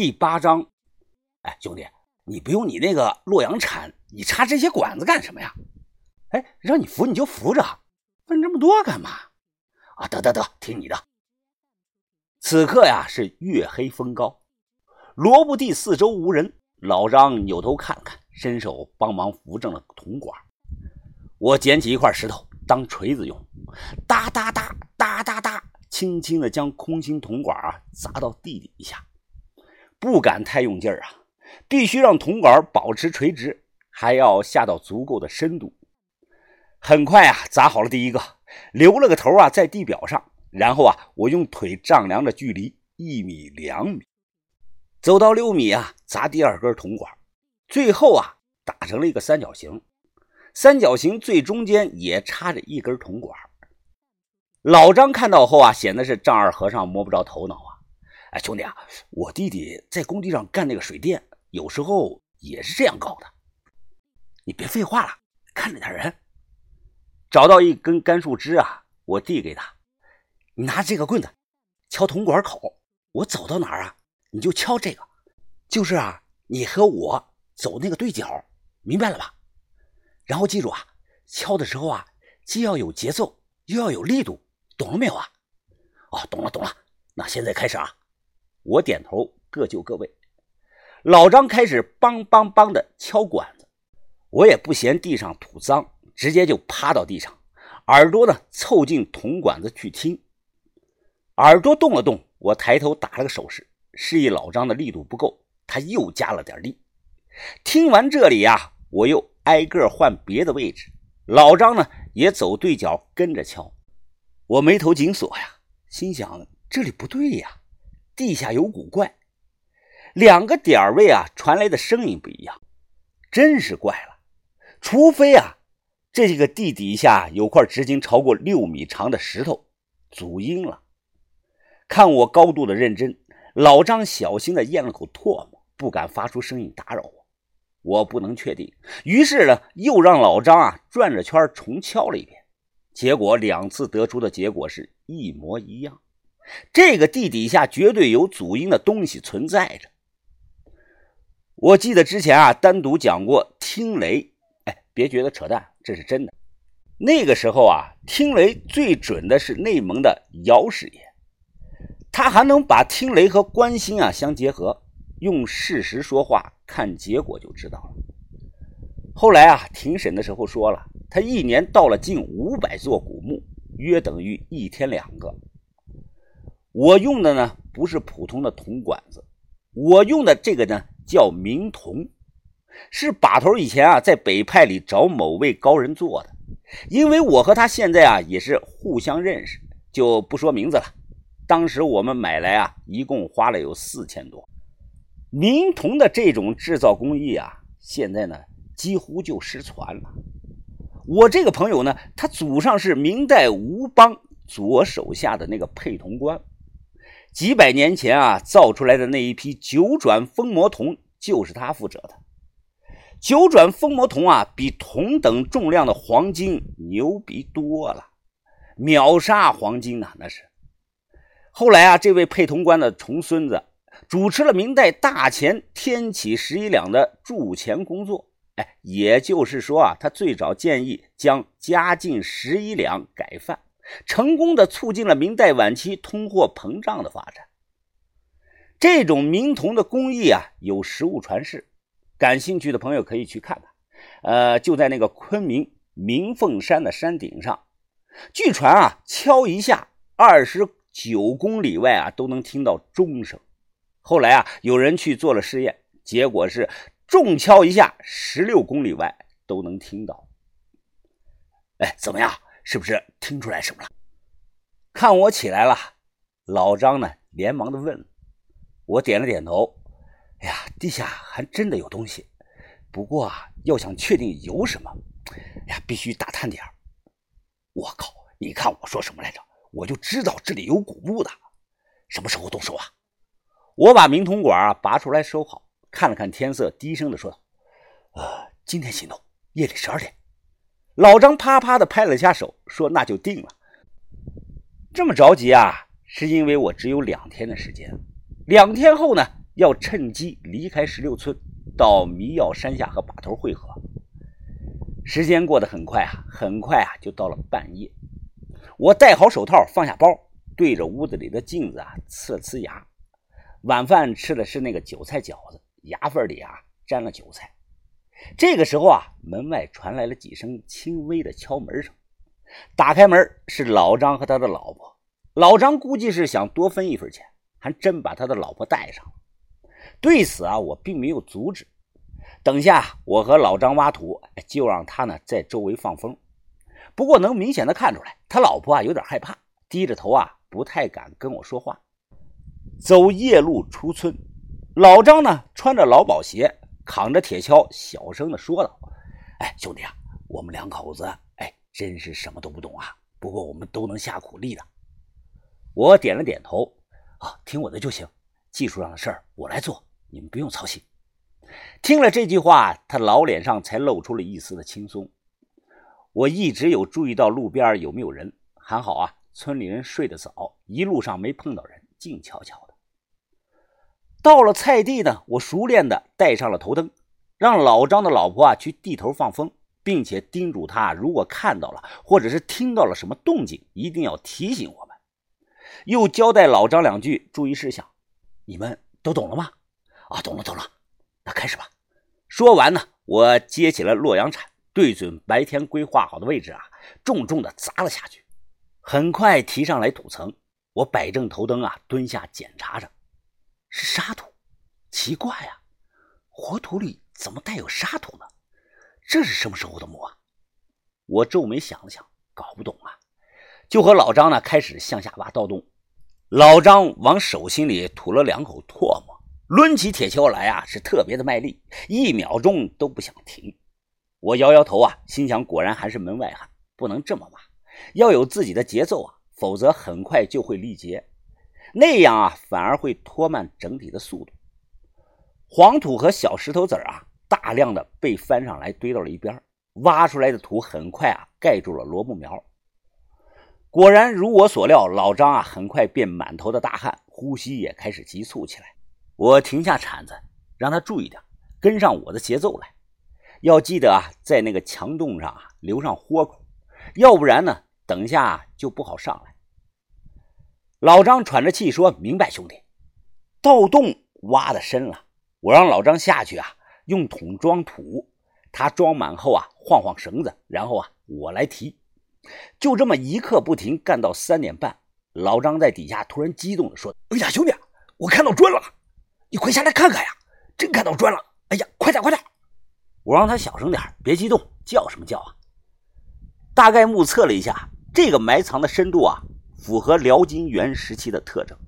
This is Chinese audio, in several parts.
第八章，哎，兄弟，你不用你那个洛阳铲，你插这些管子干什么呀？哎，让你扶你就扶着，问这么多干嘛？啊，得得得，听你的。此刻呀，是月黑风高，萝卜地四周无人。老张扭头看看，伸手帮忙扶正了铜管。我捡起一块石头当锤子用，哒哒哒哒哒哒，轻轻的将空心铜管啊砸到地底下。不敢太用劲儿啊，必须让铜管保持垂直，还要下到足够的深度。很快啊，砸好了第一个，留了个头啊在地表上。然后啊，我用腿丈量着距离，一米、两米，走到六米啊，砸第二根铜管，最后啊，打成了一个三角形。三角形最中间也插着一根铜管。老张看到后啊，显得是丈二和尚摸不着头脑啊。哎，兄弟啊，我弟弟在工地上干那个水电，有时候也是这样搞的。你别废话了，看着点人。找到一根干树枝啊，我递给他。你拿这个棍子敲铜管口，我走到哪儿啊，你就敲这个，就是啊，你和我走那个对角，明白了吧？然后记住啊，敲的时候啊，既要有节奏，又要有力度，懂了没有啊？哦，懂了懂了，那现在开始啊，我点头，各就各位。老张开始梆梆梆的敲管子，我也不嫌地上土脏，直接就趴到地上，耳朵呢凑近铜管子去听。耳朵动了动，我抬头打了个手势，示意老张的力度不够，他又加了点力。听完这里呀，我又挨个换别的位置，老张呢也走对角跟着敲。我眉头紧锁呀，心想这里不对呀，地下有古怪，两个点位啊传来的声音不一样，真是怪了。除非啊，这个地底下有块直径超过六米长的石头阻音了。看我高度的认真，老张小心的咽了口唾沫，不敢发出声音打扰我。我不能确定，于是呢，又让老张啊转着圈重敲了一遍。结果两次得出的结果是一模一样，这个地底下绝对有阻音的东西存在着。我记得之前啊单独讲过听雷，哎，别觉得扯淡，这是真的。那个时候啊，听雷最准的是内蒙的姚师爷。他还能把听雷和观星啊相结合，用事实说话，看结果就知道了。后来啊，庭审的时候说了，他一年到了近五百座古墓，约等于一天两个。我用的呢不是普通的铜管子，我用的这个呢叫明铜，是把头以前啊在北派里找某位高人做的。因为我和他现在啊也是互相认识，就不说名字了。当时我们买来啊，一共花了有四千多。明铜的这种制造工艺啊，现在呢几乎就失传了。我这个朋友呢，他祖上是明代吴邦左手下的那个配铜官，几百年前啊造出来的那一批九转封魔铜就是他负责的。九转封魔铜啊，比同等重量的黄金牛逼多了，秒杀黄金呐，那是。后来啊，这位配铜官的重孙子主持了明代大钱天启十一两的铸钱工作。哎，也就是说啊，他最早建议将嘉靖十一两改范，成功的促进了明代晚期通货膨胀的发展。这种明铜的工艺啊，有实物传世，感兴趣的朋友可以去看看。呃，就在那个昆明鸣凤山的山顶上，据传啊，敲一下二十。九公里外啊，都能听到钟声。后来啊，有人去做了试验，结果是重敲一下，十六公里外都能听到。哎，怎么样？是不是听出来什么了？看我起来了，老张呢，连忙的问。我点了点头。哎呀，地下还真的有东西。不过啊，要想确定有什么，哎呀，必须打探点我靠，你看我说什么来着？我就知道这里有古墓的，什么时候动手啊？我把明铜管拔出来收好，看了看天色，低声的说道：“呃，今天行动，夜里十二点。”老张啪啪的拍了下手，说：“那就定了。”这么着急啊？是因为我只有两天的时间，两天后呢，要趁机离开石榴村，到迷药山下和把头会合。时间过得很快啊，很快啊，就到了半夜。我戴好手套，放下包，对着屋子里的镜子啊，呲了呲牙。晚饭吃的是那个韭菜饺子，牙缝里啊沾了韭菜。这个时候啊，门外传来了几声轻微的敲门声。打开门是老张和他的老婆。老张估计是想多分一份钱，还真把他的老婆带上了。对此啊，我并没有阻止。等下我和老张挖土，就让他呢在周围放风。不过能明显的看出来，他老婆啊有点害怕，低着头啊不太敢跟我说话。走夜路出村，老张呢穿着劳保鞋，扛着铁锹，小声的说道：“哎，兄弟啊，我们两口子哎真是什么都不懂啊，不过我们都能下苦力的。”我点了点头，啊，听我的就行，技术上的事儿我来做，你们不用操心。听了这句话，他老脸上才露出了一丝的轻松。我一直有注意到路边有没有人，还好啊，村里人睡得早，一路上没碰到人，静悄悄的。到了菜地呢，我熟练的带上了头灯，让老张的老婆啊去地头放风，并且叮嘱他，如果看到了或者是听到了什么动静，一定要提醒我们。又交代老张两句注意事项，你们都懂了吗？啊，懂了，懂了，那开始吧。说完呢，我接起了洛阳铲，对准白天规划好的位置啊，重重的砸了下去。很快提上来土层，我摆正头灯啊，蹲下检查着。是沙土，奇怪呀，火土里怎么带有沙土呢？这是什么时候的墓啊？我皱眉想了想，搞不懂啊，就和老张呢开始向下挖盗洞。老张往手心里吐了两口唾沫，抡起铁锹来啊，是特别的卖力，一秒钟都不想停。我摇摇头啊，心想果然还是门外汉，不能这么挖，要有自己的节奏啊，否则很快就会力竭。那样啊，反而会拖慢整体的速度。黄土和小石头子儿啊，大量的被翻上来堆到了一边，挖出来的土很快啊盖住了萝卜苗。果然如我所料，老张啊很快便满头的大汗，呼吸也开始急促起来。我停下铲子，让他注意点，跟上我的节奏来。要记得啊，在那个墙洞上啊留上豁口，要不然呢，等下就不好上来。老张喘着气说：“明白，兄弟。盗洞挖的深了，我让老张下去啊，用桶装土。他装满后啊，晃晃绳子，然后啊，我来提。就这么一刻不停干到三点半。老张在底下突然激动地说：‘哎呀，兄弟，我看到砖了！你快下来看看呀！真看到砖了！哎呀，快点，快点！’我让他小声点，别激动，叫什么叫啊？大概目测了一下，这个埋藏的深度啊。”符合辽金元时期的特征，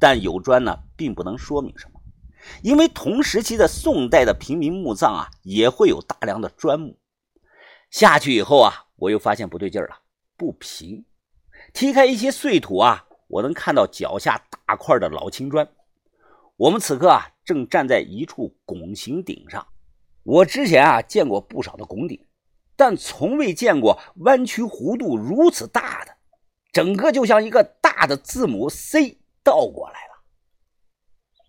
但有砖呢，并不能说明什么，因为同时期的宋代的平民墓葬啊，也会有大量的砖墓。下去以后啊，我又发现不对劲了，不平。踢开一些碎土啊，我能看到脚下大块的老青砖。我们此刻啊，正站在一处拱形顶上。我之前啊，见过不少的拱顶，但从未见过弯曲弧度如此大的。整个就像一个大的字母 C 倒过来了。